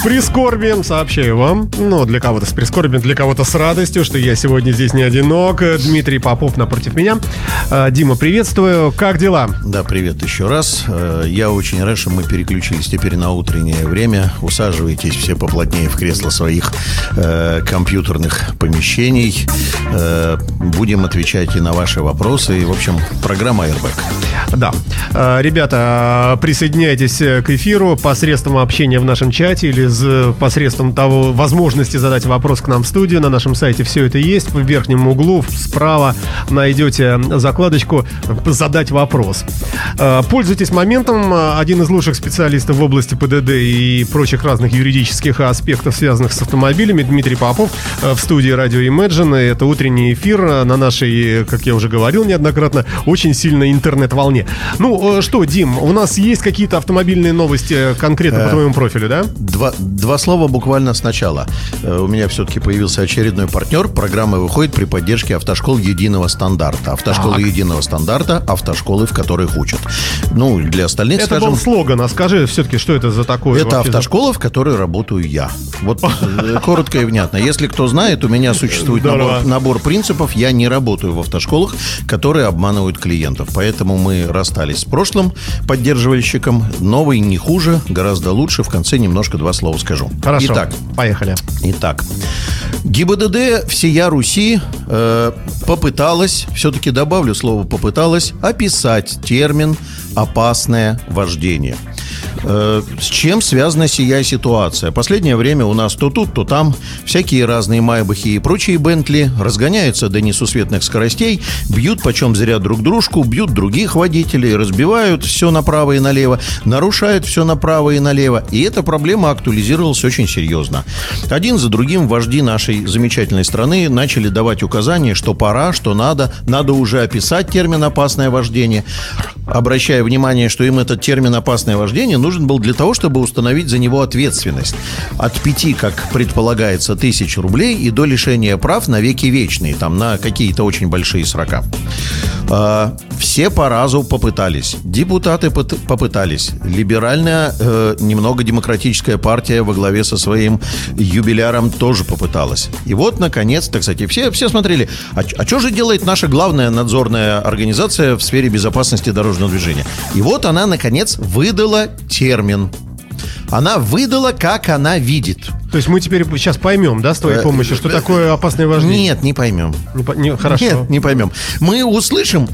С прискорбием сообщаю вам, ну, для кого-то с прискорбием, для кого-то с радостью, что я сегодня здесь не одинок. Дмитрий Попов напротив меня. А, Дима, приветствую. Как дела? Да, привет еще раз. Э, Я очень рад, что мы переключились теперь на утреннее время. Усаживайтесь все поплотнее в кресло своих э, компьютерных помещений. Э, будем отвечать и на ваши вопросы. И, в общем, программа Airbag. Да. Ребята, присоединяйтесь к эфиру посредством общения в нашем чате или с- посредством того возможности задать вопрос к нам в студию. На нашем сайте все это есть. В верхнем углу справа найдете закладочку «Задать вопрос». А, Пользуйтесь моментом. Один из лучших специалистов в области ПДД и прочих разных юридических аспектов, связанных с автомобилями, Дмитрий Попов э, в студии радио Imagine. Это утренний эфир э, на нашей, как я уже говорил неоднократно, очень сильной интернет-волне. Ну э, что, Дим, у нас есть какие-то автомобильные новости э, конкретно по твоему профилю, да? Два, два слова буквально сначала. Э, У меня все-таки появился очередной партнер. Программа выходит при поддержке автошкол единого стандарта. Автошколы Так. единого стандарта, автошколы, в которых учат. Ну, для остальных, Это скажем... был слоган, а скажи все-таки, что это за такое? Это автошкола, в которой работаю я. Вот э, коротко и внятно. Если кто знает, у меня существует набор, набор принципов. Я не работаю в автошколах, которые обманывают клиентов. Поэтому мы расстались с прошлым поддерживальщиком. Новый не хуже, гораздо лучше. В конце немножко два слова скажу. Хорошо, Итак, поехали. Итак, ГИБДД всея Руси э, попыталась, все-таки добавлю слово попыталась, описать термин «опасное вождение». Э, с чем связана сия ситуация? Последнее время у нас то тут, то там всякие разные Майбахи и прочие Бентли разгоняются до несусветных скоростей, бьют почем зря друг дружку, бьют других водителей, разбивают все направо и налево, нарушают все направо и налево. И эта проблема актуализировалась очень серьезно. Один за другим вожди нашей замечательной страны начали давать указания, что пора, что надо, надо уже описать термин «опасное вождение», обращая внимание, что им этот термин «опасное вождение» нужен был для того, чтобы установить за него ответственность. От пяти, как предполагается, тысяч рублей и до лишения прав на веки вечные, там на какие-то очень большие срока. А, Все по разу попытались. Депутаты попытались. Либеральная, э, немного демократическая партия во главе со своим юбиляром тоже попыталась. И вот, наконец-то, кстати, все, все смотрели, а, что же делает наша главная надзорная организация в сфере безопасности дорожного движения? И вот она, наконец, выдала термин. Она выдала, как она видит. То есть мы теперь сейчас поймем, да, с твоей Э, помощью, что такое опасное вождение? Нет, не поймем. Не не- хорошо. Нет, не поймем. Мы услышим,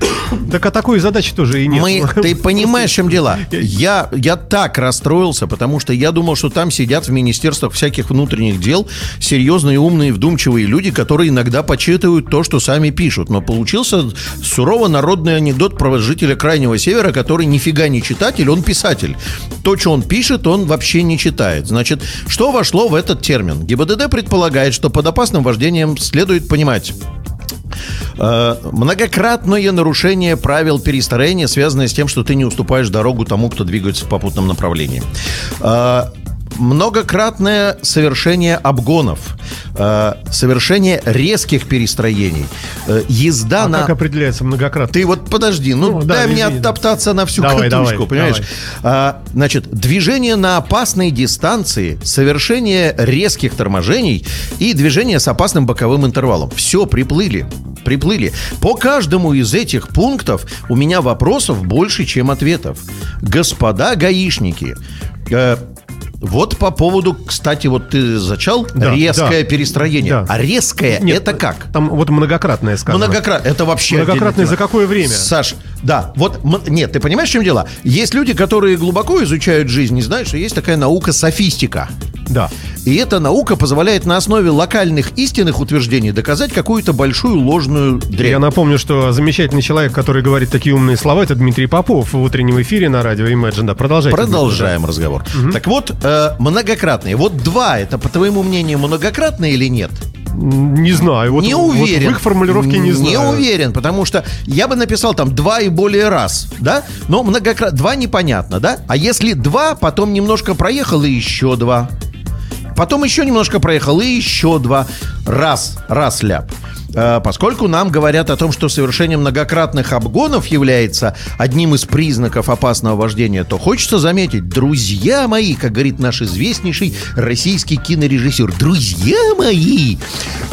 Так а такой задачи тоже и нет. Мы, ты понимаешь, в чем дело? Я, я так расстроился, потому что я думал, что там сидят в министерствах всяких внутренних дел серьезные, умные, вдумчивые люди, которые иногда почитывают то, что сами пишут. Но получился сурово народный анекдот про жителя Крайнего Севера, который нифига не читатель, он писатель. То, что он пишет, он вообще не читает. Значит, что вошло в этот термин? ГИБДД предполагает, что под опасным вождением следует понимать Многократное нарушение правил перестроения, связанное с тем, что ты не уступаешь дорогу тому, кто двигается в попутном направлении. Многократное совершение обгонов, э, совершение резких перестроений, э, езда А на... как определяется многократно? Ты вот подожди, ну, Ну, да, дай мне извини, да. оттоптаться на всю Давай, катушку, давай, понимаешь? давай. А, значит, движение на опасной дистанции, совершение резких торможений и движение с опасным боковым интервалом. Все, приплыли. Приплыли. По каждому из этих пунктов у меня вопросов больше, чем ответов. Господа гаишники, э, вот по поводу, кстати, вот ты зачал Да, резкое да. перестроение. Да. А резкое Нет, это как? Там вот многократное сказано. Многократно. Это вообще Многократное за какое время? Саш, да, вот, нет, ты понимаешь, в чем дело? Есть люди, которые глубоко изучают жизнь, знают, что есть такая наука софистика. Да. И эта наука позволяет на основе локальных истинных утверждений доказать какую-то большую ложную дрянь. Я напомню, что замечательный человек, который говорит такие умные слова, это Дмитрий Попов в утреннем эфире на радио Imagine. Да, продолжайте. Продолжаем разговор. Так вот, э, многократные. Вот два, это, по твоему мнению, многократные или нет? Не знаю. Вот, не вот уверен. в их формулировке не знаю. Не уверен, потому что я бы написал там два и более раз, да? Но многократно. Два непонятно, да? А если два, потом немножко проехал и еще два. Потом еще немножко проехал и еще два. Раз, раз ляп. э, поскольку нам говорят о том, что совершение многократных обгонов является одним из признаков опасного вождения, то хочется заметить, друзья мои, как говорит наш известнейший российский кинорежиссер, друзья мои,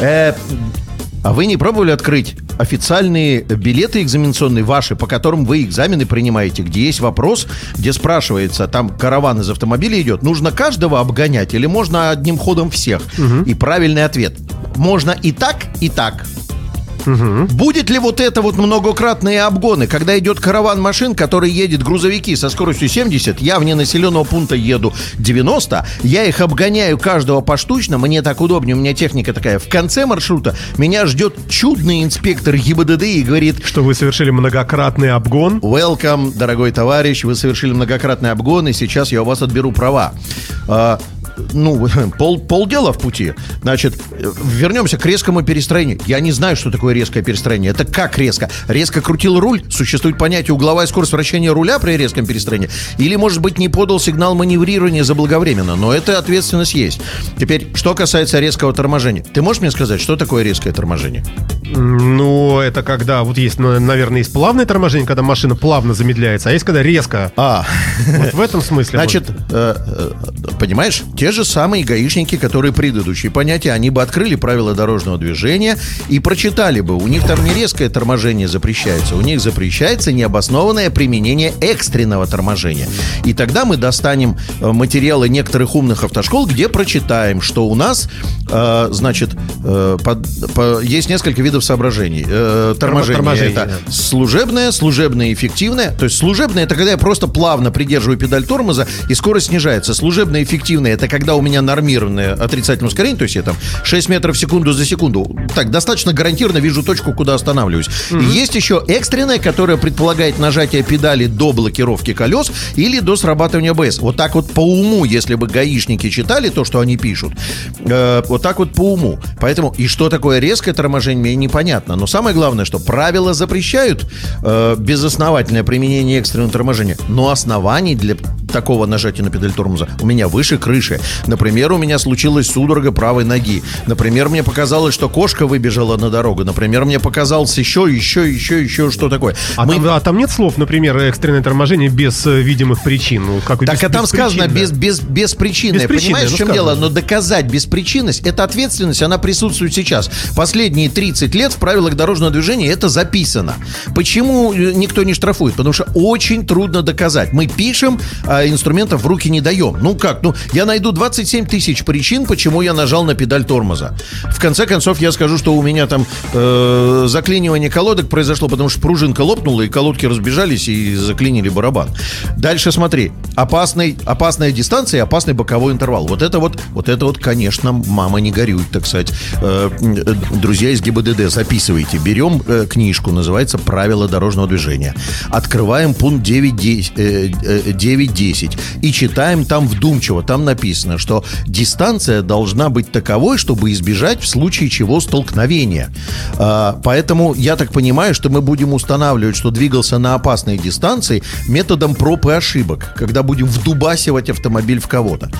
э, а вы не пробовали открыть официальные билеты экзаменационные ваши, по которым вы экзамены принимаете, где есть вопрос, где спрашивается, там караван из автомобиля идет, нужно каждого обгонять или можно одним ходом всех? Угу. И правильный ответ. Можно и так, и так. Угу. Будет ли вот это вот многократные обгоны, когда идет караван машин, который едет грузовики со скоростью 70, я вне населенного пункта еду 90, я их обгоняю каждого поштучно, мне так удобнее, у меня техника такая. В конце маршрута меня ждет чудный инспектор ГИБДД и говорит... Что вы совершили многократный обгон? Welcome, дорогой товарищ, вы совершили многократный обгон, и сейчас я у вас отберу права. Ну, пол, полдела в пути. Значит, вернемся к резкому перестроению. Я не знаю, что такое резкое перестроение. Это как резко? Резко крутил руль? Существует понятие угловая скорость вращения руля при резком перестроении? Или, может быть, не подал сигнал маневрирования заблаговременно? Но эта ответственность есть. Теперь, что касается резкого торможения. Ты можешь мне сказать, что такое резкое торможение? Ну, это когда, вот есть, наверное, есть плавное торможение, когда машина плавно замедляется, а есть когда резко. А. Вот в этом смысле. Значит, э, э, понимаешь, те же самые гаишники, которые предыдущие понятия, они бы открыли правила дорожного движения и прочитали бы. У них там не резкое торможение запрещается, у них запрещается необоснованное применение экстренного торможения. И тогда мы достанем э, материалы некоторых умных автошкол, где прочитаем, что у нас, э, значит, э, под, по, есть несколько видов соображений. Э, торможение, торможение это да. служебное, служебное эффективное. То есть служебное это когда я просто плавно придерживаю педаль тормоза и скорость снижается. Служебное эффективное это когда у меня нормированное отрицательное ускорение, то есть я там 6 метров в секунду за секунду. Так, достаточно гарантированно вижу точку, куда останавливаюсь. Mm-hmm. Есть еще экстренное, которое предполагает нажатие педали до блокировки колес или до срабатывания БС. Вот так вот по уму, если бы гаишники читали то, что они пишут, э, вот так вот по уму. Поэтому и что такое резкое торможение, мне непонятно. Но самое главное, что правила запрещают э, безосновательное применение экстренного торможения. Но оснований для такого нажатия на педаль тормоза у меня выше крыши. Например, у меня случилась судорога правой ноги. Например, мне показалось, что кошка выбежала на дорогу. Например, мне показалось еще, еще, еще, еще что такое. А, Мы... там, а там нет слов, например, экстренное торможение без э, видимых причин? Ну, как так, без, а там без сказано причин, без, без, без причины. Без причины Понимаешь, в чем сказано. дело? Но доказать беспричинность, эта ответственность, она присутствует сейчас. Последние 30 лет в правилах дорожного движения это записано. Почему э, никто не штрафует? Потому что очень трудно доказать. Мы пишем, а инструментов в руки не даем. Ну как? Ну, я найду 27 тысяч причин, почему я нажал на педаль тормоза. В конце концов, я скажу, что у меня там э, заклинивание колодок произошло, потому что пружинка лопнула, и колодки разбежались и заклинили барабан. Дальше смотри. Опасный, опасная дистанция и опасный боковой интервал. Вот это вот, вот это вот, конечно, мама не горюй, так сказать. Э, друзья из ГИБДД, записывайте. Берем э, книжку, называется «Правила дорожного движения». Открываем пункт 9.10 э, э, и читаем там вдумчиво. Там написано, что дистанция должна быть таковой, чтобы избежать в случае чего столкновения. А, поэтому я так понимаю, что мы будем устанавливать, что двигался на опасной дистанции методом проб и ошибок, когда будем вдубасивать автомобиль в кого-то.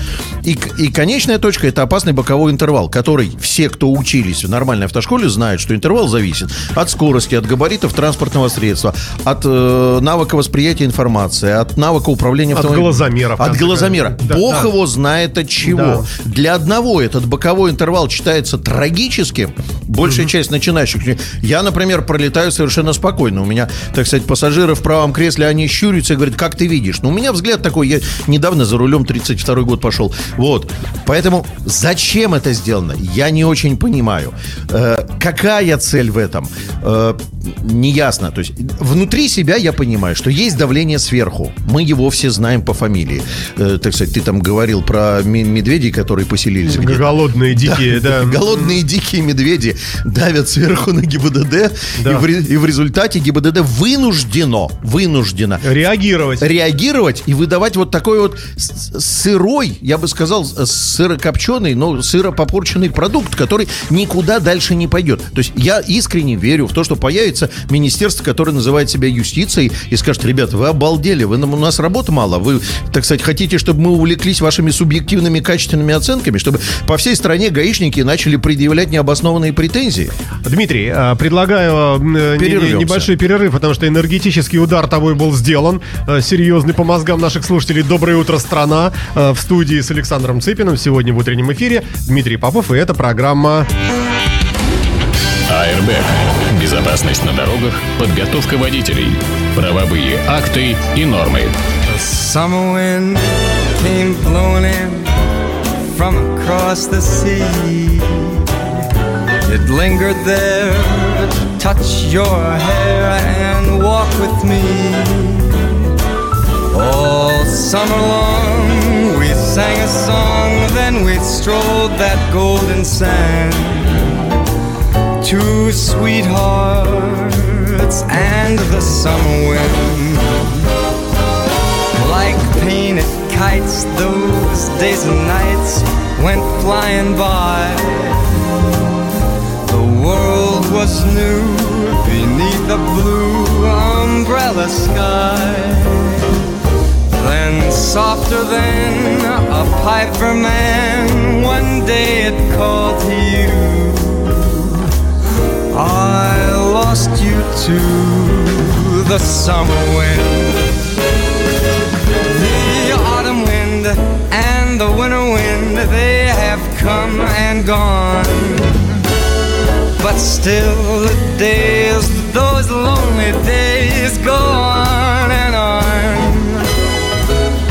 И, и конечная точка это опасный боковой интервал, который все, кто учились в нормальной автошколе, знают, что интервал зависит от скорости, от габаритов транспортного средства, от э, навыка восприятия информации, от навыка управления автомобилем. От глазомера. От глазомера. Да, Бог да. его знает от чего. Да. Для одного этот боковой интервал считается трагическим. Большая mm-hmm. часть начинающих. Я, например, пролетаю совершенно спокойно. У меня, так сказать, пассажиры в правом кресле, они щурятся и говорят, как ты видишь? Ну, у меня взгляд такой, я недавно за рулем 32 год пошел. Вот. Поэтому зачем это сделано, я не очень понимаю. Э, какая цель в этом? Э, неясно. То есть внутри себя я понимаю, что есть давление сверху. Мы его все знаем по фамилии. Э, так сказать, ты там говорил про медведей, которые поселились. Где голодные дикие, да. да. Голодные дикие медведи давят сверху на ГИБДД. Да. И, в, и в результате ГИБДД вынуждено, вынуждено реагировать. Реагировать и выдавать вот такой вот сырой, я бы сказал, сырокопченый, но сыропопорченный продукт, который никуда дальше не пойдет. То есть я искренне верю в то, что появится министерство, которое называет себя юстицией и скажет, ребята, вы обалдели, вы, у нас работы мало, вы так сказать, хотите, чтобы мы увлеклись вашими субъективными качественными оценками, чтобы по всей стране гаишники начали предъявлять необоснованные претензии? Дмитрий, а, предлагаю э, Перервемся. небольшой перерыв, потому что энергетический удар тобой был сделан. Э, Серьезный по мозгам наших слушателей. Доброе утро, страна. Э, В студии с Александром Цыпиным. Сегодня в утреннем эфире Дмитрий Попов. И это программа АРБ. Безопасность на дорогах, подготовка водителей, правовые акты и нормы. Wind came blowing in from across the sea. It lingered there to touch your hair and walk with me. All summer long we sang a song, then we strolled that golden sand. Two sweethearts and the summer wind. Like painted kites, those days and nights went flying by. The world was new beneath the blue umbrella sky. Then, softer than a piper man, one day it called to you. I lost you to the summer wind. They have come and gone. But still, the days, those lonely days go on and on.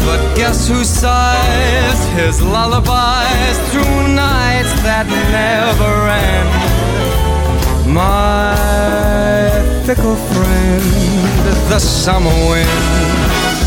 But guess who sighs his lullabies through nights that never end? My fickle friend, the summer wind.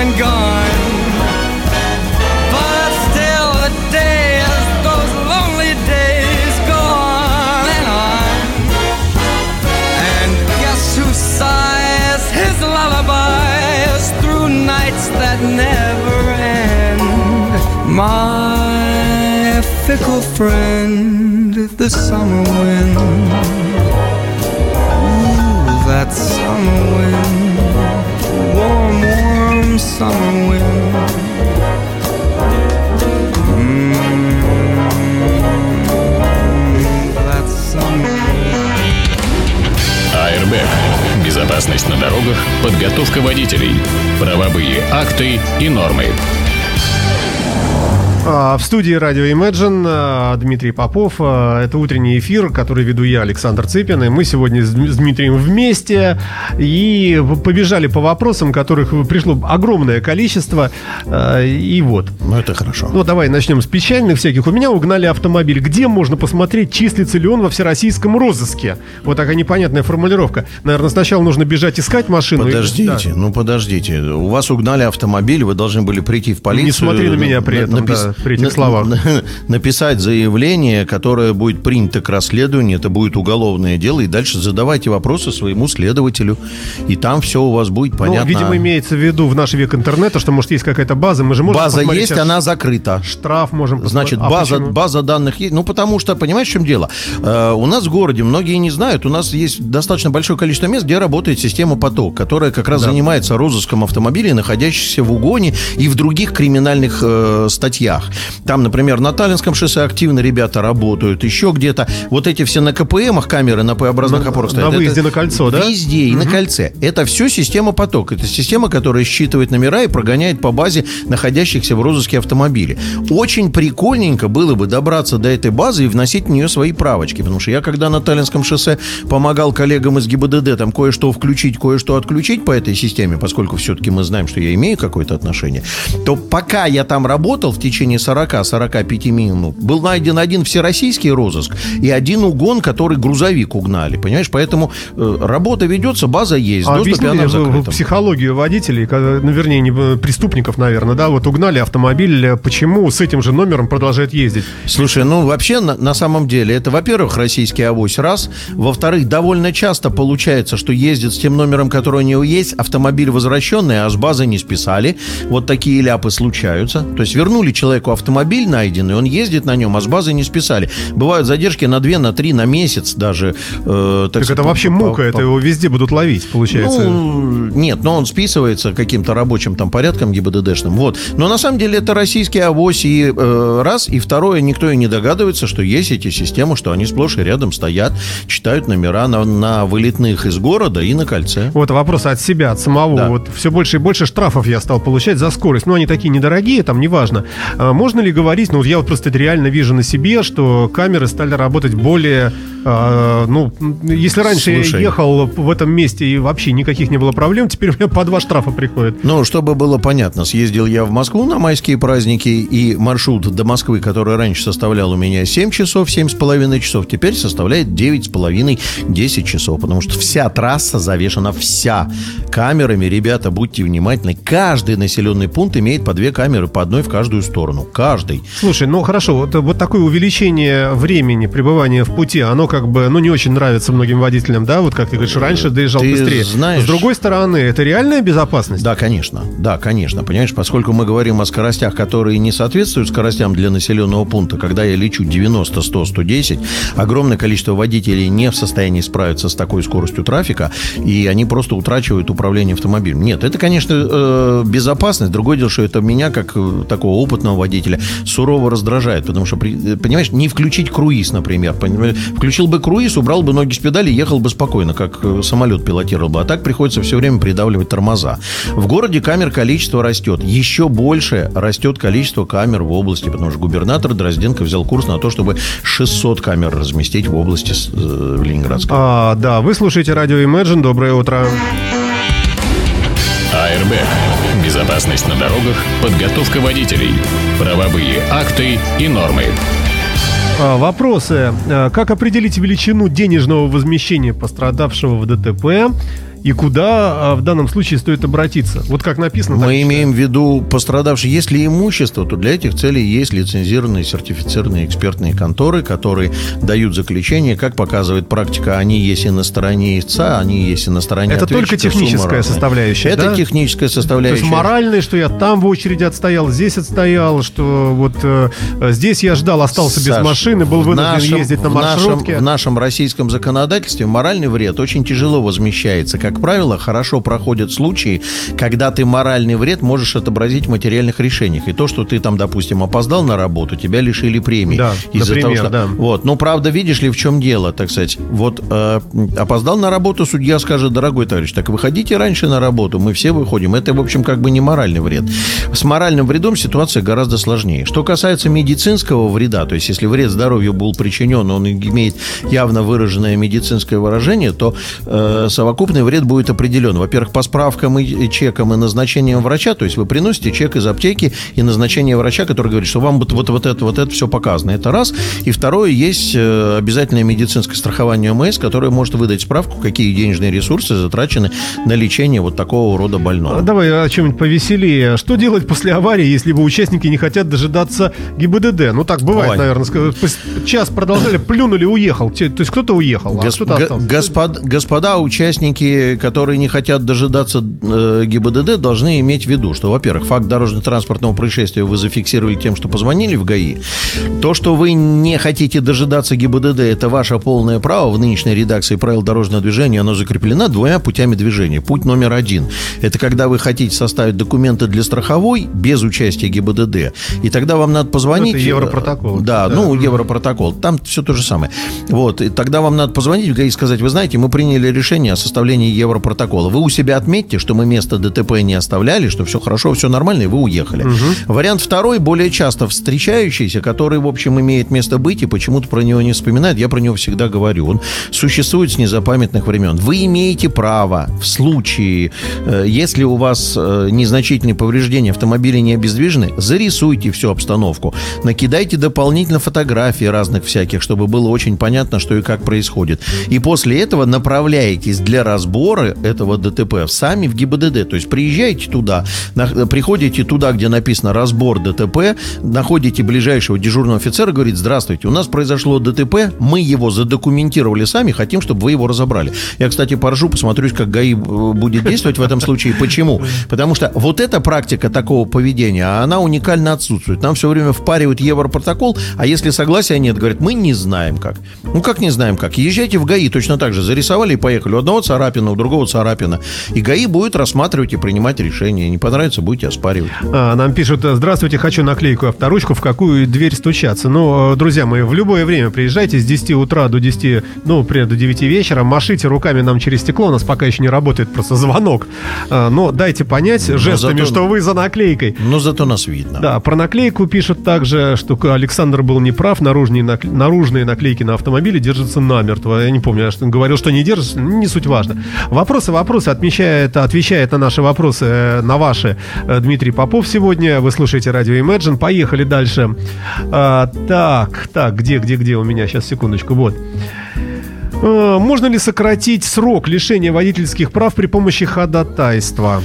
And gone. But still, the those lonely days, and. And guess who sighs his lullabies through nights that never end? My fickle friend, the summer wind. Безопасность на дорогах, подготовка водителей, правовые акты и нормы. А, В студии радио Imagine а, Дмитрий Попов. А, Это утренний эфир, который веду я, Александр Цыпин. И мы сегодня с Дм- с Дмитрием вместе и побежали по вопросам, которых пришло огромное количество. И вот. Ну, это хорошо. Ну, давай начнем с печальных всяких. У меня угнали автомобиль. Где можно посмотреть, числится ли он во всероссийском розыске? Вот такая непонятная формулировка. Наверное, сначала нужно бежать искать машину. и- Подождите, Да. ну подождите. У вас угнали автомобиль, вы должны были прийти в полицию. Не смотри на меня при этом, да, при этих словах. Написать заявление, которое будет принято к расследованию, это будет уголовное дело, и дальше задавайте вопросы своему следователю, и там все у вас будет Ну, понятно. видимо, имеется в виду в наш век интернета, что, может, есть какая-то база. Мы же можем База есть, она закрыта. Штраф можем. Значит, А база, почему? база данных есть. Ну, потому что, понимаешь, в чем дело? Э, у нас в городе, многие не знают, у нас есть достаточно большое количество мест, где работает система «Поток», которая как раз занимается розыском автомобилей, находящихся в угоне и в других криминальных э, статьях. Там, например, на Таллинском шоссе активно ребята работают, еще где-то. Вот эти все на КПМах камеры на П-образных На- опорах на стоят. выезде Это на кольцо, да? Везде и на кольце. Это все система «Поток». Это система, которая считывает номера и прогоняет по базе находящихся в розыске автомобилей. Очень прикольненько было бы добраться до этой базы и вносить в нее свои правочки. Потому что я, когда на Таллинском шоссе помогал коллегам из ГИБДД там кое-что включить, кое-что отключить по этой системе, поскольку все-таки мы знаем, что я имею какое-то отношение, то пока я там работал в течение не 40, а 45 минут. Был найден один всероссийский розыск и один угон, который грузовик угнали. Понимаешь, поэтому э, работа ведется, база есть, А доступ в вы закрытом. психологию водителей, когда, ну, вернее, не, э, преступников, наверное, да, вот угнали автомобиль, э, почему с этим же номером продолжает ездить? Слушай, ну вообще на, на самом деле это, во-первых, российский авось раз, во-вторых, довольно часто получается, что ездит с тем номером, который у него есть, автомобиль возвращенный, а с базы не списали. Вот такие ляпы случаются. То есть вернули человеку автомобиль найденный, он ездит на нем, а с базы не списали. Бывают задержки на 2, на 3, на месяц даже. э, Так, сказать, это вообще по- мука, по- это его везде будут ловить, получается. ну, нет, но он списывается каким-то рабочим там порядком ГИБДДшным. Вот. Но на самом деле это российский авось и э, раз, и второе, никто и не догадывается, что есть эти системы, что они сплошь и рядом стоят, читают номера на, на вылетных из города и на кольце. Вот вопрос от себя, от самого. Да. Вот все больше и больше штрафов я стал получать за скорость. Ну, они такие недорогие, там, неважно. А можно ли говорить, ну, вот я вот просто это реально вижу на себе, что камеры стали работать более, а, ну, если раньше я Слушай. ехал в этом месте и вообще никаких не было проблем, теперь у меня по два штрафа приходят. Ну, чтобы было понятно, съездил я в Москву на майские праздники, и маршрут до Москвы, который раньше составлял у меня 7 часов, 7 с половиной часов, теперь составляет 9 с половиной, 10 часов, потому что вся трасса завешена вся камерами. Ребята, будьте внимательны, каждый населенный пункт имеет по две камеры, по одной в каждую сторону. Каждый. Слушай, ну хорошо, вот, вот такое увеличение времени пребывания в пути, оно как бы, ну, не очень нравится многим водителям, да, вот как ты говоришь, раньше доезжал Ты быстрее. знаешь- С другой стороны, это реальная безопасность? Да, конечно. Да, конечно. Понимаешь, поскольку мы говорим о скоростях, которые не соответствуют скоростям для населенного пункта, когда я лечу 90, 100, 110, огромное количество водителей не в состоянии справиться с такой скоростью трафика, и они просто утрачивают управление автомобилем. Нет, это, конечно, э, безопасность. Другое дело, что это меня, как э, такого опытного водителя, сурово раздражает, потому что, э, понимаешь, не включить круиз, например. Понимаешь, Включил бы круиз, убрал бы ноги с педали, ехал бы спокойно, как э, самолет пилотировал бы. А так приходится все время придавливать тормоза. В городе камер количество растет. Еще больше растет количество камер в области, потому что губернатор Дрозденко взял курс на то, чтобы 600 камер разместить в области э, Ленинградской. А, да, вы слушаете радио Imagine. Доброе утро. АРБ. Безопасность на дорогах, подготовка водителей, правовые акты и нормы. А, Вопросы. А, Как определить величину денежного возмещения пострадавшего в ДТП? И куда а, в данном случае стоит обратиться? Вот как написано. так Мы читаю. имеем в виду пострадавший. Если имущество, то для этих целей есть лицензированные, сертифицированные экспертные конторы, которые дают заключение. Как показывает практика, они есть и на стороне истца, они есть и на стороне Это только техническая составляющая, Это да? техническая То составляющая. есть моральный, что я там в очереди отстоял, здесь отстоял, что вот э, здесь я ждал, остался без Саш, машины, был вынужден нашем- ездить на в нашем- маршрутке. в нашем российском законодательстве моральный вред очень тяжело возмещается. Как правило, хорошо проходят случаи, когда ты моральный вред можешь отобразить в материальных решениях. И то, что ты там, допустим, опоздал на работу, тебя лишили премии. Да, из-за например, того, что... да. Вот. Ну, правда, видишь ли, в чем дело, так сказать. Вот э, опоздал на работу, судья скажет, дорогой товарищ, так выходите раньше на работу, мы все выходим. Это, в общем, как бы не моральный вред. С моральным вредом ситуация гораздо сложнее. Что касается медицинского вреда, то есть если вред здоровью был причинен, он имеет явно выраженное медицинское выражение, то э, совокупный вред будет определен. Во-первых, по справкам и, чекам и назначением врача, то есть вы приносите чек из аптеки и назначение врача, который говорит, что вам вот, вот, вот это, вот это все показано. Это раз. И второе, есть э, обязательное медицинское страхование ОМС, которое может выдать справку, какие денежные ресурсы затрачены на лечение вот такого рода А больного. Давай о чем-нибудь повеселее. Что делать после аварии, если бы участники не хотят дожидаться ГИБДД? Ну, так бывает, Ой. наверное. Час продолжали, плюнули, уехал. То есть кто-то уехал, а Гос- кто-то г- остался. господ- господа участники, которые не хотят дожидаться э, ГИБДД, должны иметь в виду, что, во-первых, факт дорожно-транспортного происшествия вы зафиксировали тем, что позвонили в ГАИ. То, что вы не хотите дожидаться ГИБДД, это ваше полное право. В нынешней редакции правил дорожного движения оно закреплено двумя путями движения. Путь номер один – это когда вы хотите составить документы для страховой без участия ГИБДД. И тогда вам надо позвонить. Ну, это Европротокол. Да, Да. ну, Европротокол. Там все то же самое. Вот. И тогда вам надо позвонить в ГАИ и сказать, вы знаете, мы приняли решение о составлении Европротокола. Вы у себя отметьте, что мы место ДТП не оставляли, что все хорошо, все нормально, и вы уехали. Вариант второй, более часто встречающийся, который, в общем, имеет место быть, и почему-то про него не вспоминают, я про него всегда говорю. Он существует с незапамятных времен. Вы имеете право в случае, э, если у вас э, незначительные повреждения автомобиля не обездвижены, зарисуйте всю обстановку, накидайте дополнительно фотографии разных всяких, чтобы было очень понятно, что и как происходит. И после этого направляетесь для разбора этого ДТП сами в ГИБДД. То есть приезжаете туда, на- приходите туда, где написано разбор ДТП, находите ближайшего дежурного офицера, говорит, здравствуйте, у нас произошло ДТП, мы его задокументировали сами, хотим, чтобы вы его разобрали. Я, кстати, поржу, посмотрю, как ГАИ э, будет действовать в этом случае. Почему? Потому что вот эта практика такого поведения, она уникально отсутствует. Нам все время впаривают Европротокол, а если согласия нет, говорят, мы не знаем как. Ну как не знаем как? Езжайте в ГАИ точно так же. Зарисовали и поехали. У одного царапина, другого царапина. И ГАИ будет рассматривать и принимать решение. Не понравится, будете оспаривать. А, Нам пишут, здравствуйте, хочу наклейку авторучку, в какую дверь стучаться. Ну, друзья мои, в любое время приезжайте с 10 утра до 10, ну, примерно до 9 вечера, машите руками нам через стекло, у нас пока еще не работает просто звонок. А, Но дайте понять жестами, зато- что вы за наклейкой. Но зато нас видно. Да, про наклейку пишут также, что Александр был неправ, наружные, накле- наружные наклейки на автомобиле держатся намертво. Я не помню, я что- говорил, что не держатся, не суть важно. Вопросы, вопросы, отмечает, отвечает на наши вопросы, э, на ваши э, Дмитрий Попов сегодня. Вы слушаете радио Imagine. Поехали дальше. А, так, так, где, где, где у меня? Сейчас, секундочку, вот. Э, Можно ли сократить срок лишения водительских прав при помощи ходатайства?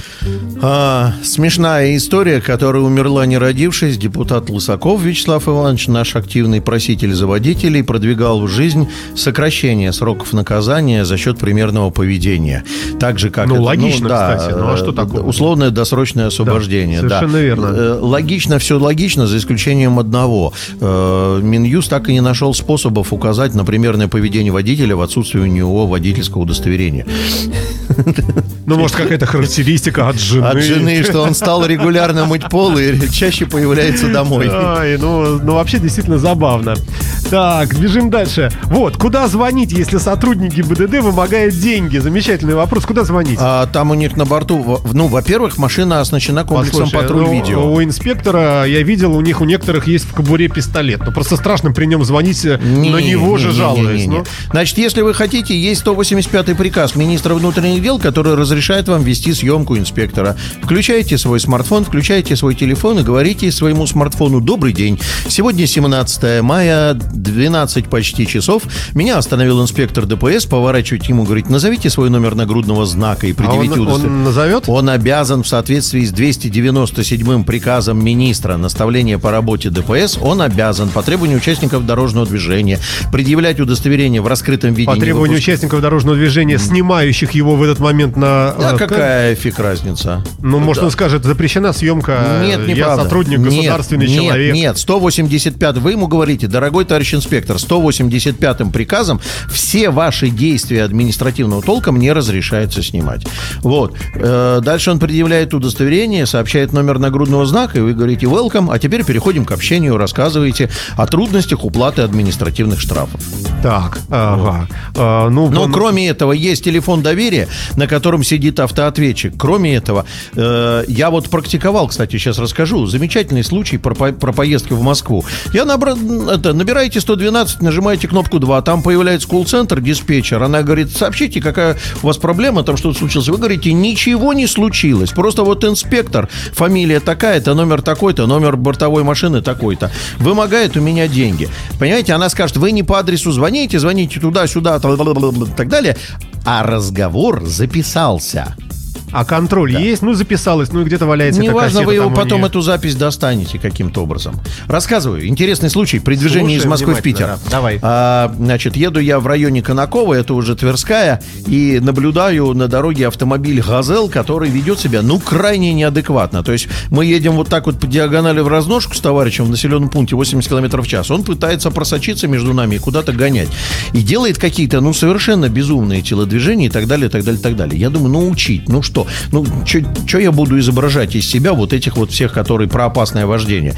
А, смешная история, которая умерла не родившись. Депутат Лысаков Вячеслав Иванович, наш активный проситель за водителей, продвигал в жизнь сокращение сроков наказания за счет примерного поведения. Так же, как Ну, это, логично, да, кстати. Ну, а что э, такое? Условное досрочное освобождение. Да, да. совершенно верно. Э, Логично, все логично, за исключением одного. Минюст так и не нашел способов указать на примерное поведение водителя отсутствии у него водительского удостоверения. Ну, может, какая-то характеристика от жены. От жены, что он стал регулярно мыть пол и чаще появляется домой. Ай, ну, ну вообще действительно забавно. Так, бежим дальше. Вот, куда звонить, если сотрудники БДД вымогают деньги? Замечательный вопрос. Куда звонить? А там у них на борту, ну, во-первых, машина оснащена комплексом Послушай, патруль ну, видео. У инспектора, я видел, у них у некоторых есть в кобуре пистолет. Ну, просто страшно при нем звонить, э, Не, на него не, же не, жалуясь. не, не, не. ну. Значит, если вы хотите, есть 185 приказ министра внутренних дел, который разрешает вам вести съемку инспектора. Включаете свой смартфон, включаете свой телефон и говорите своему смартфону «Добрый день». Сегодня 17 мая, 12 почти часов. Меня остановил инспектор ДПС, поворачивать ему, говорит, назовите свой номер нагрудного знака и А предъявите он, удостоверение». он назовет? Он обязан в соответствии с 297 приказом министра наставления по работе ДПС, он обязан по требованию участников дорожного движения предъявлять удостоверение в раскрытом виде. По не требованию выпуск- участников дорожного движения, снимающих его в этот момент на... Да э, какая фиг разница? Ну, может, он скажет, запрещена съемка. Нет, э, Я неправда. сотрудник, Нет, государственный нет, человек. Нет, 185. Вы ему говорите, дорогой товарищ инспектор, 185 приказом все ваши действия административного толка мне разрешается снимать. Вот. Э, Дальше он предъявляет удостоверение, сообщает номер нагрудного знака, и вы говорите welcome, а теперь переходим к общению, рассказываете о трудностях уплаты административных штрафов. Так, ага. А, ну, Но он- кроме этого есть телефон доверия, на котором сидит автоответчик. Кроме этого, э, я вот практиковал, кстати, сейчас расскажу, замечательный случай про, по- про поездки в Москву. Я набра... это, набираете 112, нажимаете кнопку 2, там появляется колл-центр, диспетчер. Она говорит, сообщите, какая у вас проблема, там что-то случилось. Вы говорите, ничего не случилось. Просто вот инспектор, фамилия такая-то, номер такой-то, номер бортовой машины такой-то, вымогает у меня деньги. Понимаете, она скажет, вы не по адресу звоните, звоните туда-сюда, и так далее. А разговор записался. А контроль есть? Ну, записалось, ну, и где-то валяется эта Неважно, вы его потом нее. эту запись достанете каким-то образом. Рассказываю. Интересный случай при движении из Слушаем Москвы в Питер. да. Давай. А, значит, еду я в районе Конакова, это уже Тверская, и наблюдаю на дороге автомобиль «Газел», который ведет себя, ну, крайне неадекватно. То есть мы едем вот так вот по диагонали в разножку с товарищем в населенном пункте 80 км в час. Он пытается просочиться между нами и куда-то гонять. И делает какие-то, ну, совершенно безумные телодвижения и так далее, и так далее, и так далее. Я думаю, ну, учить, ну что? Ну, что я буду изображать из себя вот этих вот всех, которые про опасное вождение?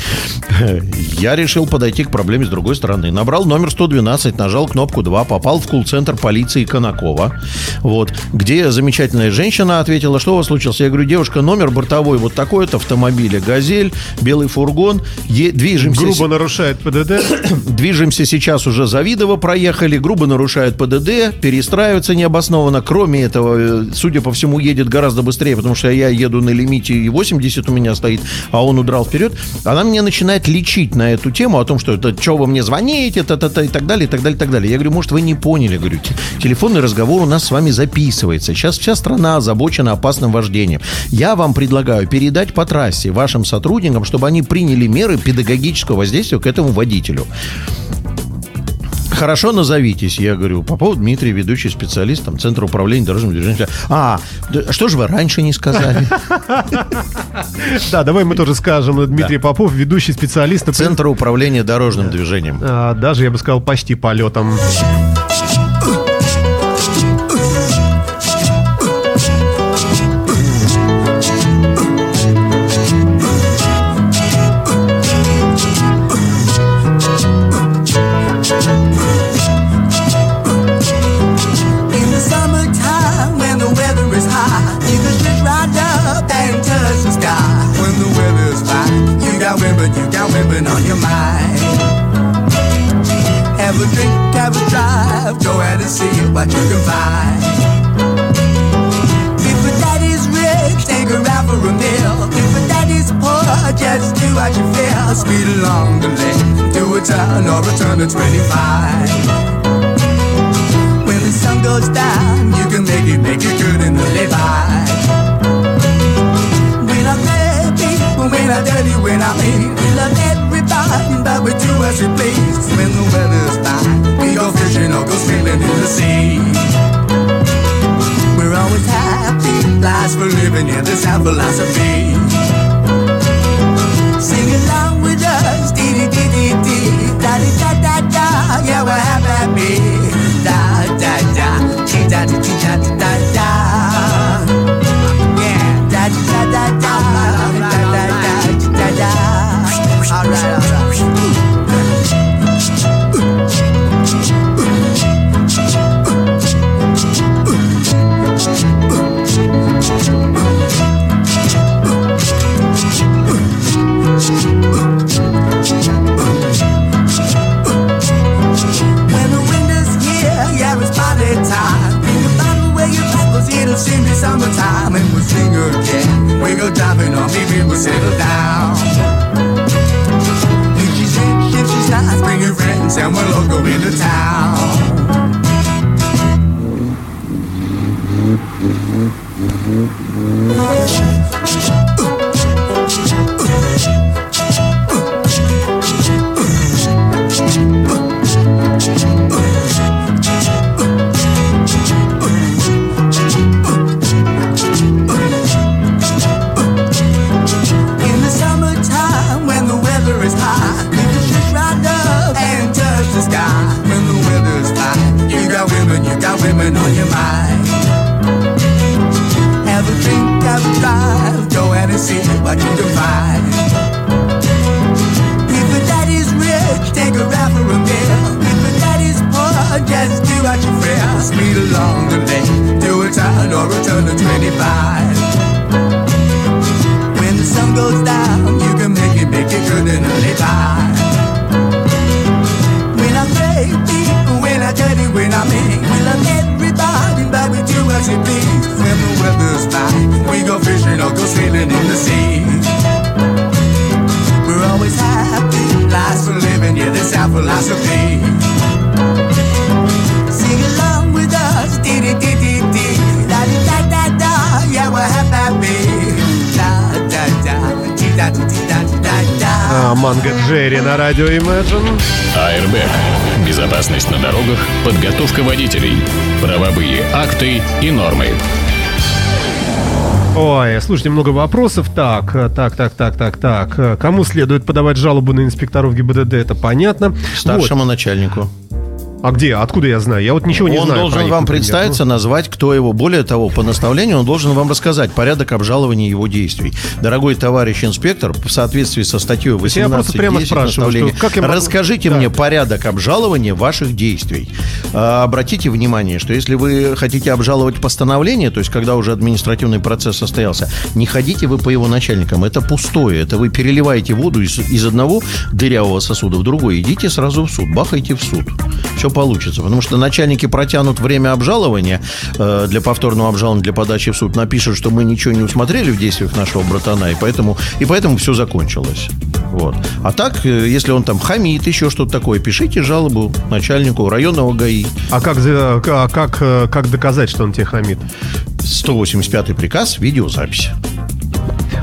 Я решил подойти к проблеме с другой стороны. Набрал номер 112, нажал кнопку 2, попал в колл-центр полиции Конакова, вот, где замечательная женщина ответила, что у вас случилось? Я говорю, девушка, номер бортовой вот такой-то автомобиля «Газель», белый фургон, е- движемся... Грубо нарушает ПДД. Движемся сейчас уже Завидово проехали, грубо нарушают ПДД, перестраиваются необоснованно. Кроме этого, э, судя по всему, едет гораздо быстрее, потому что я еду на лимите и 80 у меня стоит, а он удрал вперед. Она меня начинает лечить на эту тему о том, что это что вы мне звоните, та -та -та, и так далее, и так далее, и так далее. Я говорю, может, вы не поняли, говорю, те- телефонный разговор у нас с вами записывается. Сейчас вся страна озабочена опасным вождением. Я вам предлагаю передать по трассе вашим сотрудникам, чтобы они приняли меры педагогического воздействия к этому водителю. Хорошо, назовитесь. Я говорю, Попов Дмитрий, ведущий специалист там, Центра управления дорожным движением. А, что же вы раньше не сказали? Да, давай мы тоже скажем. Дмитрий Попов, ведущий специалист. Центра управления дорожным движением. А, Даже, я бы сказал, почти полетом. What you can. If a daddy's rich, take her out for a meal. If a daddy's poor, just do what you feel. Speed along the lane, do a turn or a turn to 25. When the sun goes down, you can make it, make it good in the lay by. We love people, when I dirty, when I mean, we love everybody, but we do as we please. When the weather's fine, fishing or go sailing in the sea. We're always happy, lives for living, yeah, that's our philosophy. Sing along with us, dee dee dee dee dee, da dee da da da, yeah, we're happy, da da da, da dee dee da da summertime. We'll sing again. We go driving on, maybe we'll settle down. If she's rich, if she's nice, bring your friends and we'll all go into town. Манго Джерри на радио Imagine. АРБ. Безопасность на дорогах, подготовка водителей, правовые акты и нормы. Ой, слушайте, много вопросов. Так, так, так, так, так, так. Кому следует подавать жалобу на инспекторов ГИБДД, это понятно. Старшему начальнику. А где? Откуда я знаю? Я вот ничего не он знаю. должен про них, вам например. представиться, назвать, кто его. Более того, по наставлению он должен вам рассказать порядок обжалования его действий. Дорогой товарищ инспектор, в соответствии со статьей есть я просто 18 прямо 10 спрашиваю, что как я могу- расскажите Да. мне порядок обжалования ваших действий. А, обратите внимание, что если вы хотите обжаловать постановление, то есть когда уже административный процесс состоялся, не ходите вы по его начальникам. Это пустое. Это вы переливаете воду из, из одного дырявого сосуда в другой. Идите сразу в суд, бахайте в суд. Все получится. Потому что начальники протянут время обжалования э, для повторного обжалования, для подачи в суд, напишут, что мы ничего не усмотрели в действиях нашего братана, и поэтому, и поэтому все закончилось. Вот. А так, э, если он там хамит, еще что-то такое, пишите жалобу начальнику районного ГАИ. А как, а как, э, как доказать, что он тебе хамит? 185 приказ, видеозапись.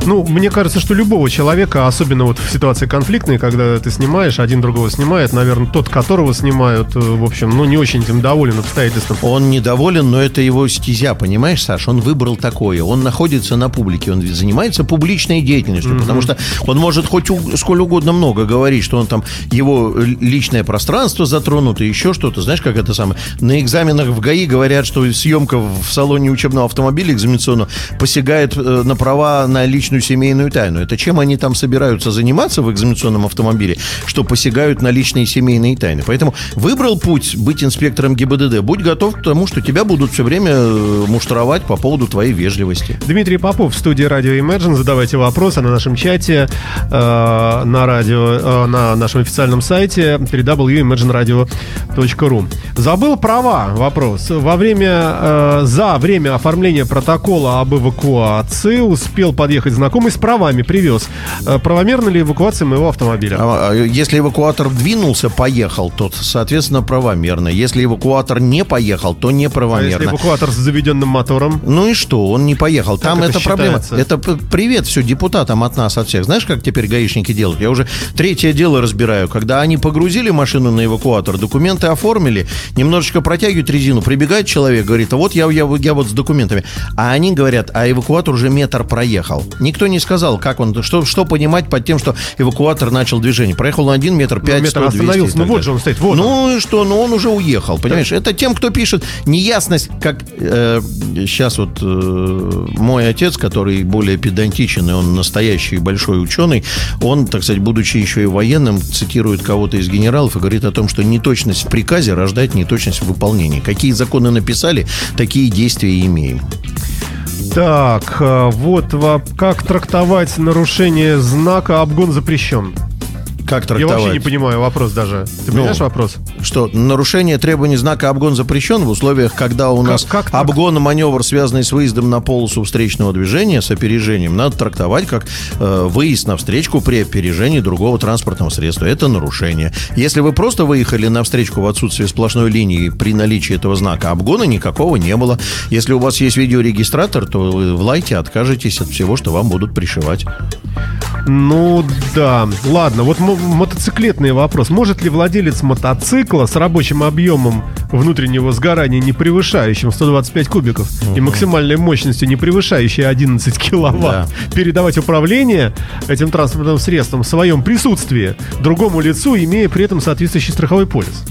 Ну, мне кажется, что любого человека, особенно вот в ситуации конфликтной, когда ты снимаешь, один другого снимает, наверное, тот, которого снимают, э, в общем, ну, не очень этим доволен обстоятельством. Он недоволен, но это его стезя, понимаешь, Саш? Он выбрал такое. Он находится на публике, он занимается публичной деятельностью, потому что он может хоть у- сколь угодно много говорить, что он там, его личное пространство затронуто, еще что-то. Знаешь, как это самое? На экзаменах в ГАИ говорят, что съемка в салоне учебного автомобиля экзаменационного посягает э, на права на личную семейную тайну. Это чем они там собираются заниматься в экзаменационном автомобиле, что посягают на личные семейные тайны. Поэтому выбрал путь быть инспектором ГИБДД. Будь готов к тому, что тебя будут все время э, муштровать по поводу твоей вежливости. Дмитрий Попов в студии радио Imagine. Задавайте вопросы на нашем чате, э, на радио, э, на нашем официальном сайте www.imagineradio.ru. Забыл права? Вопрос. Во время, э, за время оформления протокола об эвакуации успел подъехать знакомый с правами, привез. Э, правомерна ли эвакуация моего автомобиля? А, а если эвакуатор двинулся, поехал, то, соответственно, правомерно. Если эвакуатор не поехал, то А если неправомерно. эвакуатор с заведенным мотором? Ну и что, он не поехал. Там это это, проблема. Это привет все депутатам от нас, от всех. Знаешь, как теперь гаишники делают? Я уже третье дело разбираю. Когда они погрузили машину на эвакуатор, документы оформили, немножечко протягивают резину, прибегает человек, говорит, а вот я, я, я вот с документами. А они говорят, а эвакуатор уже метр проехал. Никто не сказал, как он, что, что понимать под тем, что эвакуатор начал движение. Проехал на один метр, пять, метр сто, остановился. Ну вот же он стоит, вот Ну и что, ну он уже уехал, понимаешь? Это тем, кто пишет неясность, как сейчас вот э, мой отец, который более педантичен, и он настоящий большой ученый, он, так сказать, будучи еще и военным, цитирует кого-то из генералов и говорит о том, что неточность в приказе рождает неточность в выполнении. Какие законы написали, такие действия и имеем. Так, э, вот во- как трактовать нарушение знака «Обгон запрещен». Как Я трактовать? вообще не понимаю вопрос даже. Ты Ну, понимаешь вопрос? Что нарушение требований знака обгон запрещен в условиях, когда у нас как так? обгон и маневр, связанный с выездом на полосу встречного движения с опережением, надо трактовать как э, выезд на встречку при опережении другого транспортного средства. Это нарушение. Если вы просто выехали на встречку в отсутствие сплошной линии при наличии этого знака, обгона никакого не было. Если у вас есть видеорегистратор, то вы в лайте откажетесь от всего, что вам будут пришивать. Ну да. Ладно, вот мо- мотоциклетный вопрос. Может ли владелец мотоцикла с рабочим объемом внутреннего сгорания, не превышающим 125 кубиков, и максимальной мощностью, не превышающей 11 киловатт, передавать управление этим транспортным средством в своем присутствии другому лицу, имея при этом соответствующий страховой полис?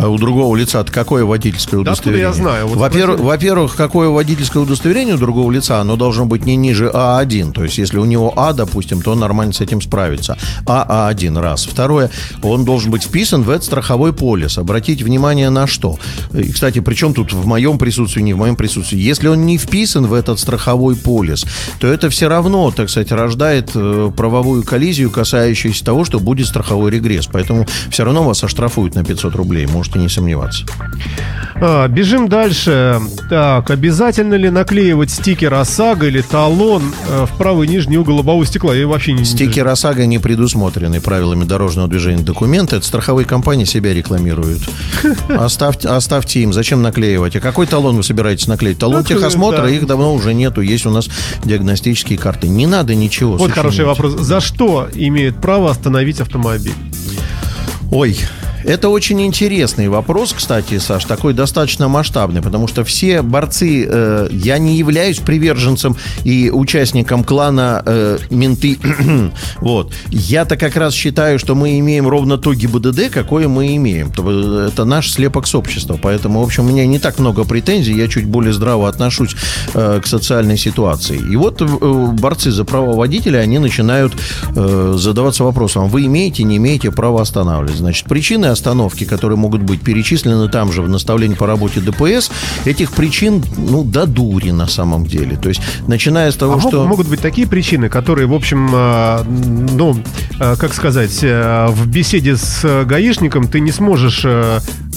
А у другого лица какое водительское Да удостоверение? я знаю? Вот Во-первых, во-первых, какое водительское удостоверение у другого лица, оно должно быть не ниже А1. То есть, если у него А, допустим, то он нормально с этим справится. А А1 раз. Второе, он должен быть вписан в этот страховой полис. Обратите внимание на что. И, кстати, причем тут в моем присутствии, не в моем присутствии. Если он не вписан в этот страховой полис, то это все равно, так сказать, рождает э, правовую коллизию, касающуюся того, что будет страховой регресс. Поэтому все равно вас оштрафуют на 500 рублей. Можете не сомневаться. А, бежим дальше. Так, обязательно ли наклеивать стикер ОСАГО или талон э, в правый нижний угол лобового стекла? Я вообще не... Стикер ОСАГО не предусмотрены правилами дорожного движения документы. Это страховые компании себя рекламируют. Оставьте, оставьте им. Зачем наклеивать? А какой талон вы собираетесь наклеить? Талон Ну, техосмотра, да. их давно уже нету. Есть у нас диагностические карты. Не надо ничего. Вот хороший сочинять. вопрос. За что имеет право остановить автомобиль? Ой, Это очень интересный вопрос, кстати, Саш, такой достаточно масштабный, потому что все борцы, э, я не являюсь приверженцем и участником клана э, менты, вот. Я-то как раз считаю, что мы имеем ровно то ГИБДД, какое мы имеем. То- Это наш слепок с общества, поэтому, в общем, у меня не так много претензий, я чуть более здраво отношусь э, к социальной ситуации. И вот э, борцы за права водителя, они начинают э, задаваться вопросом, вы имеете, не имеете права останавливать. Значит, причины остановки, которые могут быть перечислены там же в наставлении по работе ДПС, этих причин, ну, до дури на самом деле. То есть, начиная с того, А что... могут быть такие причины, которые, в общем, э, ну, э, как сказать, э, в беседе с э, гаишником ты не сможешь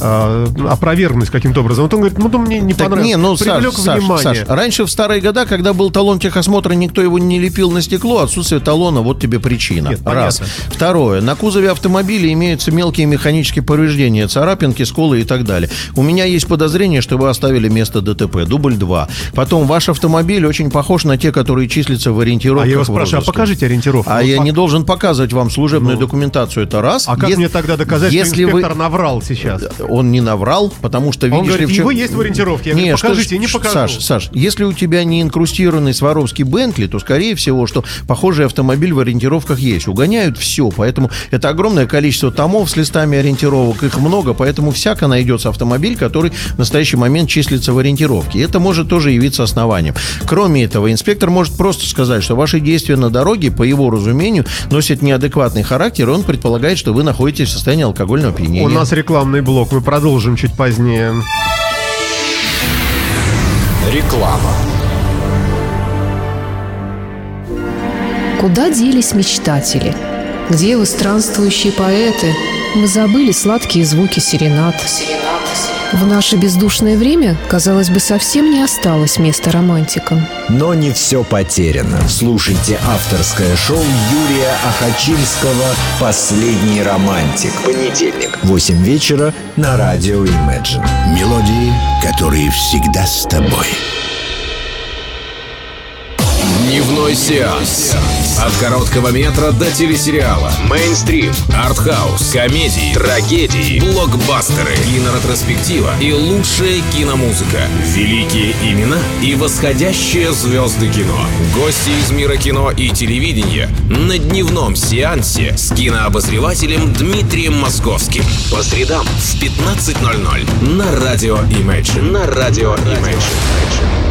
э, опровергнуть каким-то образом. Вот он говорит, ну, то мне не Так понравилось. не, ну, Саш, Привлек Саш, внимание. Саш, раньше в старые года, когда был талон техосмотра, никто его не лепил на стекло, отсутствие талона, вот тебе причина. Нет, Раз. понятно. Второе, на кузове автомобиля имеются мелкие механические повреждения, царапинки, сколы и так далее. У меня есть подозрение, что вы оставили место ДТП, дубль два. Потом, ваш автомобиль очень похож на те, которые числятся в ориентировках А я его в спрашиваю, а покажите ориентировку. А Вот я по- не должен показывать вам служебную документацию, это раз. А как Ес- мне тогда доказать, если что вы- инспектор наврал сейчас? Он не наврал, потому что, Он видишь говорит, ли, чем- его есть в ориентировке. Я говорю, что покажите, ж- не покажу. Саш, Саш, если у тебя не инкрустированный Сваровский Бентли, то, скорее всего, что похожий автомобиль в ориентировках есть. Угоняют все, поэтому это огромное количество томов с листами ориентировок, их много, поэтому всяко найдется автомобиль, который в настоящий момент числится в ориентировке. И это может тоже явиться основанием. Кроме этого, инспектор может просто сказать, что ваши действия на дороге, по его разумению, носят неадекватный характер, и он предполагает, что вы находитесь в состоянии алкогольного опьянения. У нас рекламный блок, продолжим чуть позднее. Реклама. Куда делись мечтатели? Где вы, странствующие поэты? Мы забыли сладкие звуки серенад. В наше бездушное время, казалось бы, совсем не осталось места романтикам. Но не все потеряно. Слушайте авторское шоу Юрия Ахачинского «Последний романтик». Понедельник, 8 вечера на радио Imagine. Мелодии, которые всегда с тобой. Дневной сеанс. От короткого метра до телесериала. Мейнстрим, артхаус, комедии, трагедии, блокбастеры, киноретроспектива и лучшая киномузыка. Великие имена и восходящие звезды кино. Гости из мира кино и телевидения на дневном сеансе с кинообозревателем Дмитрием Московским. По средам в 15.00 на радио Imagine. На радио Imagine.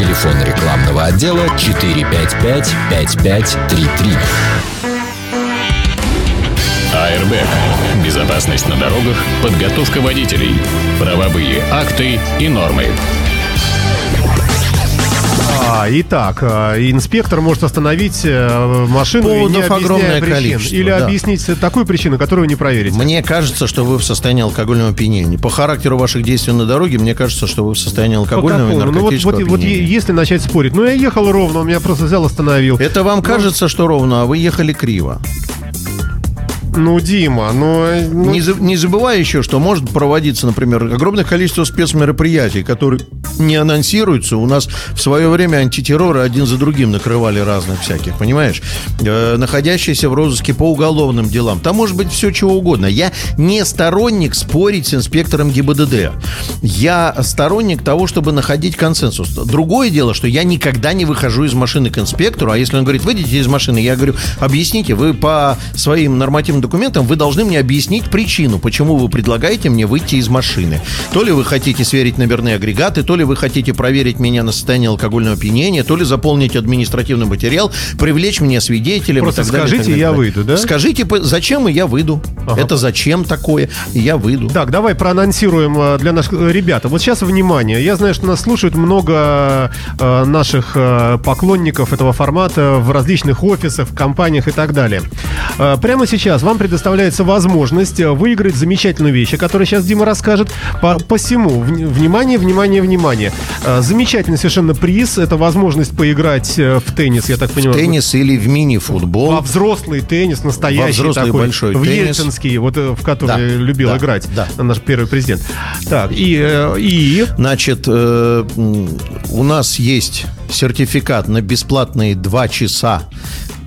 Телефон рекламного отдела 455-5533. АРБ. Безопасность на дорогах, подготовка водителей, правовые акты и нормы. А, итак, э, инспектор может остановить э, машину не Поводов объясняя огромное причин. количество, Или да. объяснить такую причину, которую не проверите. Мне кажется, что вы в состоянии алкогольного опьянения. По характеру ваших действий на дороге, мне кажется, что вы в состоянии алкогольного и какому? Ну вот, наркотического вот, вот если начать спорить, ну я ехал ровно, он меня просто взял, остановил. Это вам кажется, что ровно, а вы ехали криво. Ну, Дима, ну... ну, Не, за- не забывай еще, что может проводиться, например, огромное количество спецмероприятий, которые не анонсируются. У нас в свое время антитерроры один за другим накрывали разных всяких, понимаешь? Э, находящиеся в розыске по уголовным делам. Там может быть все чего угодно. Я не сторонник спорить с инспектором ГИБДД. Я сторонник того, чтобы находить консенсус. Другое дело, что я никогда не выхожу из машины к инспектору, а если он говорит, выйдите из машины, я говорю, объясните, вы по своим нормативным документам, вы должны мне объяснить причину, почему вы предлагаете мне выйти из машины. То ли вы хотите сверить номерные агрегаты, то ли вы хотите проверить меня на состояние алкогольного опьянения, то ли заполнить административный материал, привлечь меня свидетелем. Просто далее, скажите, далее, я выйду, да? Скажите, зачем и я выйду. Ага. Это зачем такое, и я выйду. Так, давай проанонсируем э, для наших э, ребят. Вот сейчас внимание. Я знаю, что нас слушают много э, наших э, поклонников этого формата в различных офисах, в компаниях и так далее. Прямо сейчас вам предоставляется возможность э, выиграть замечательную вещь, о которой сейчас Дима расскажет. По посему, внимание, внимание, внимание. Э, замечательный совершенно приз. Это возможность поиграть в теннис, я так понимаю. В теннис или в мини-футбол. Во взрослый теннис, настоящий Во взрослый такой. большой в теннис. Ельцинский, вот в который Да, любил да, играть да. наш первый президент. Так, и... и... Значит, э, у нас есть сертификат на бесплатные два часа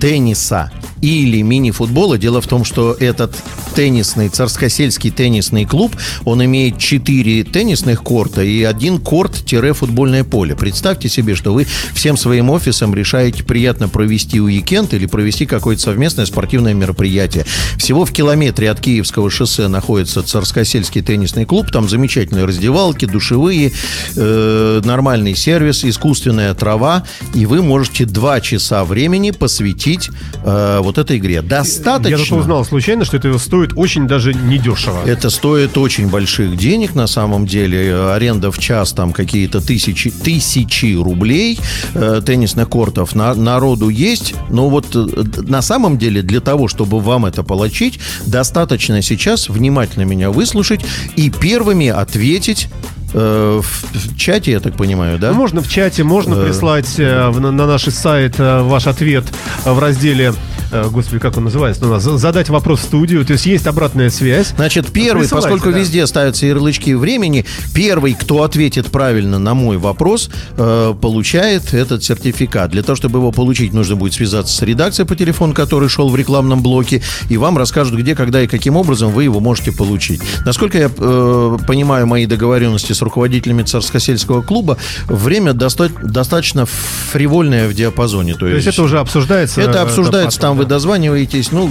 тенниса или мини-футбола. Дело в том, что этот теннисный, царскосельский теннисный клуб, он имеет 4 теннисных корта и один корт-футбольное поле. Представьте себе, что вы всем своим офисом решаете приятно провести уикенд или провести какое-то совместное спортивное мероприятие. Всего в километре от Киевского шоссе находится царскосельский теннисный клуб. Там замечательные раздевалки, душевые, э, нормальный сервис, искусственная трава. И вы можете два часа времени посвятить э, вот этой игре. Достаточно. Я только узнал случайно, что это стоит очень даже недешево. Это стоит очень больших денег на самом деле. Аренда в час там какие-то тысячи, тысячи рублей э, теннисных кортов. На, народу есть, но вот э, на самом деле для того, чтобы вам это получить, достаточно сейчас внимательно меня выслушать и первыми ответить э, в, чате, я так понимаю, да? Ну, можно в чате, можно Э. прислать на, на наш сайт ваш ответ в разделе, господи, как он называется, у нас, задать вопрос в студию, то есть есть обратная связь. Значит, первый, поскольку да. везде ставятся ярлычки времени, первый, кто ответит правильно на мой вопрос, э, получает этот сертификат. Для того, чтобы его получить, нужно будет связаться с редакцией по телефону, который шел в рекламном блоке, и вам расскажут, где, когда и каким образом вы его можете получить. Насколько я э, понимаю мои договоренности с руководителями Царскосельского клуба, время доста- достаточно фривольное в диапазоне. То, То есть это уже обсуждается. это э, обсуждается, потом, там вы дозваниваетесь. Ну,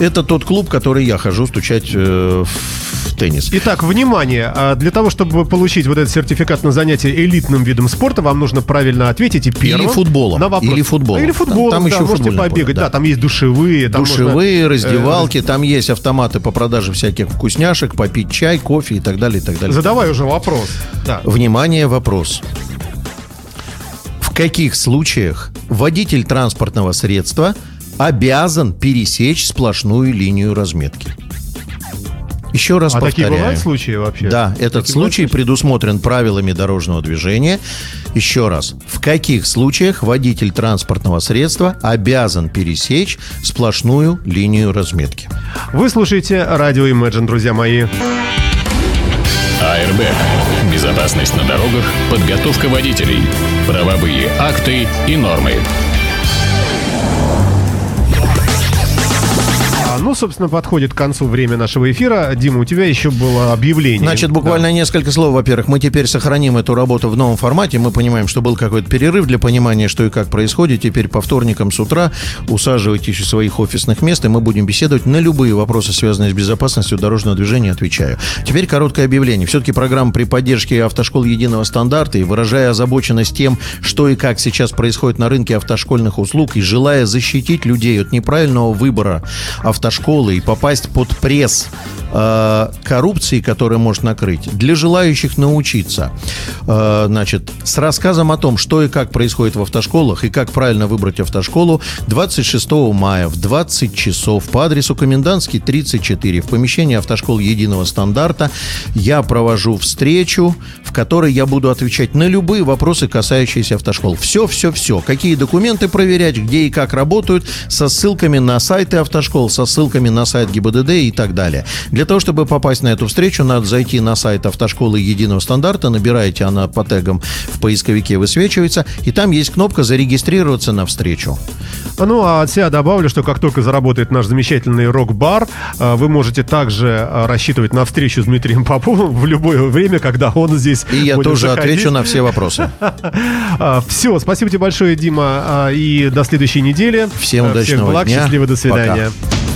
э, это тот клуб, который я хожу стучать э, в теннис. Итак, внимание, а для того, чтобы получить вот этот сертификат на занятие элитным видом спорта, вам нужно правильно ответить и первым Или футболом. на вопрос. Или футболом. Или футболом, Там- там еще да, можете футбольное поле, побегать, да. да. там есть душевые. Там Душевые, можно, э, раздевалки, там есть автоматы по продаже всяких вкусняшек, попить чай, кофе и так далее, и так далее. Задавай уже вопрос. Да. Внимание, вопрос. В каких случаях водитель транспортного средства обязан пересечь сплошную линию разметки? Еще раз А такие повторяю. бывают случаи вообще? Да, этот Такие случай предусмотрен правилами дорожного движения. Еще раз. В каких случаях водитель транспортного средства обязан пересечь сплошную линию разметки? Вы слушаете радио Imagine, друзья мои. АРБ. Безопасность на дорогах, подготовка водителей, правовые акты и нормы. Ну, собственно, подходит к концу время нашего эфира. Дима, у тебя еще было объявление. Значит, буквально несколько слов. Во-первых, мы теперь сохраним эту работу в новом формате. Мы понимаем, что был какой-то перерыв для понимания, что и как происходит. Теперь по вторникам с утра усаживайтесь у своих офисных мест, и мы будем беседовать на любые вопросы, связанные с безопасностью дорожного движения, отвечаю. Теперь короткое объявление. Все-таки программа при поддержке автошкол единого стандарта и выражая озабоченность тем, что и как сейчас происходит на рынке автошкольных услуг, и желая защитить людей от неправильного выбора автошколы и попасть под пресс э, коррупции, которая может накрыть, для желающих научиться, э, значит, с рассказом о том, что и как происходит в автошколах и как правильно выбрать автошколу, 26 мая в 20 часов по адресу Комендантский 34 в помещении автошкол единого стандарта я провожу встречу, в которой я буду отвечать на любые вопросы, касающиеся автошкол. Все, все, все. Какие документы проверять, где и как работают, со ссылками на сайты автошкол, со ссылками на сайт ГИБДД и так далее. Для того, чтобы попасть на эту встречу, надо зайти на сайт автошколы единого стандарта, набираете она по тегам в поисковике высвечивается, и там есть кнопка «Зарегистрироваться на встречу». Ну, а от себя добавлю, что как только заработает наш замечательный рок-бар, э, вы можете также э, рассчитывать на встречу с Дмитрием Поповым в любое время, когда он здесь И я тоже заходить. отвечу на все вопросы. Все, спасибо тебе большое, Дима, и до следующей недели. Всем Э, Всех удачного благ, дня. счастливо, до свидания. Hello,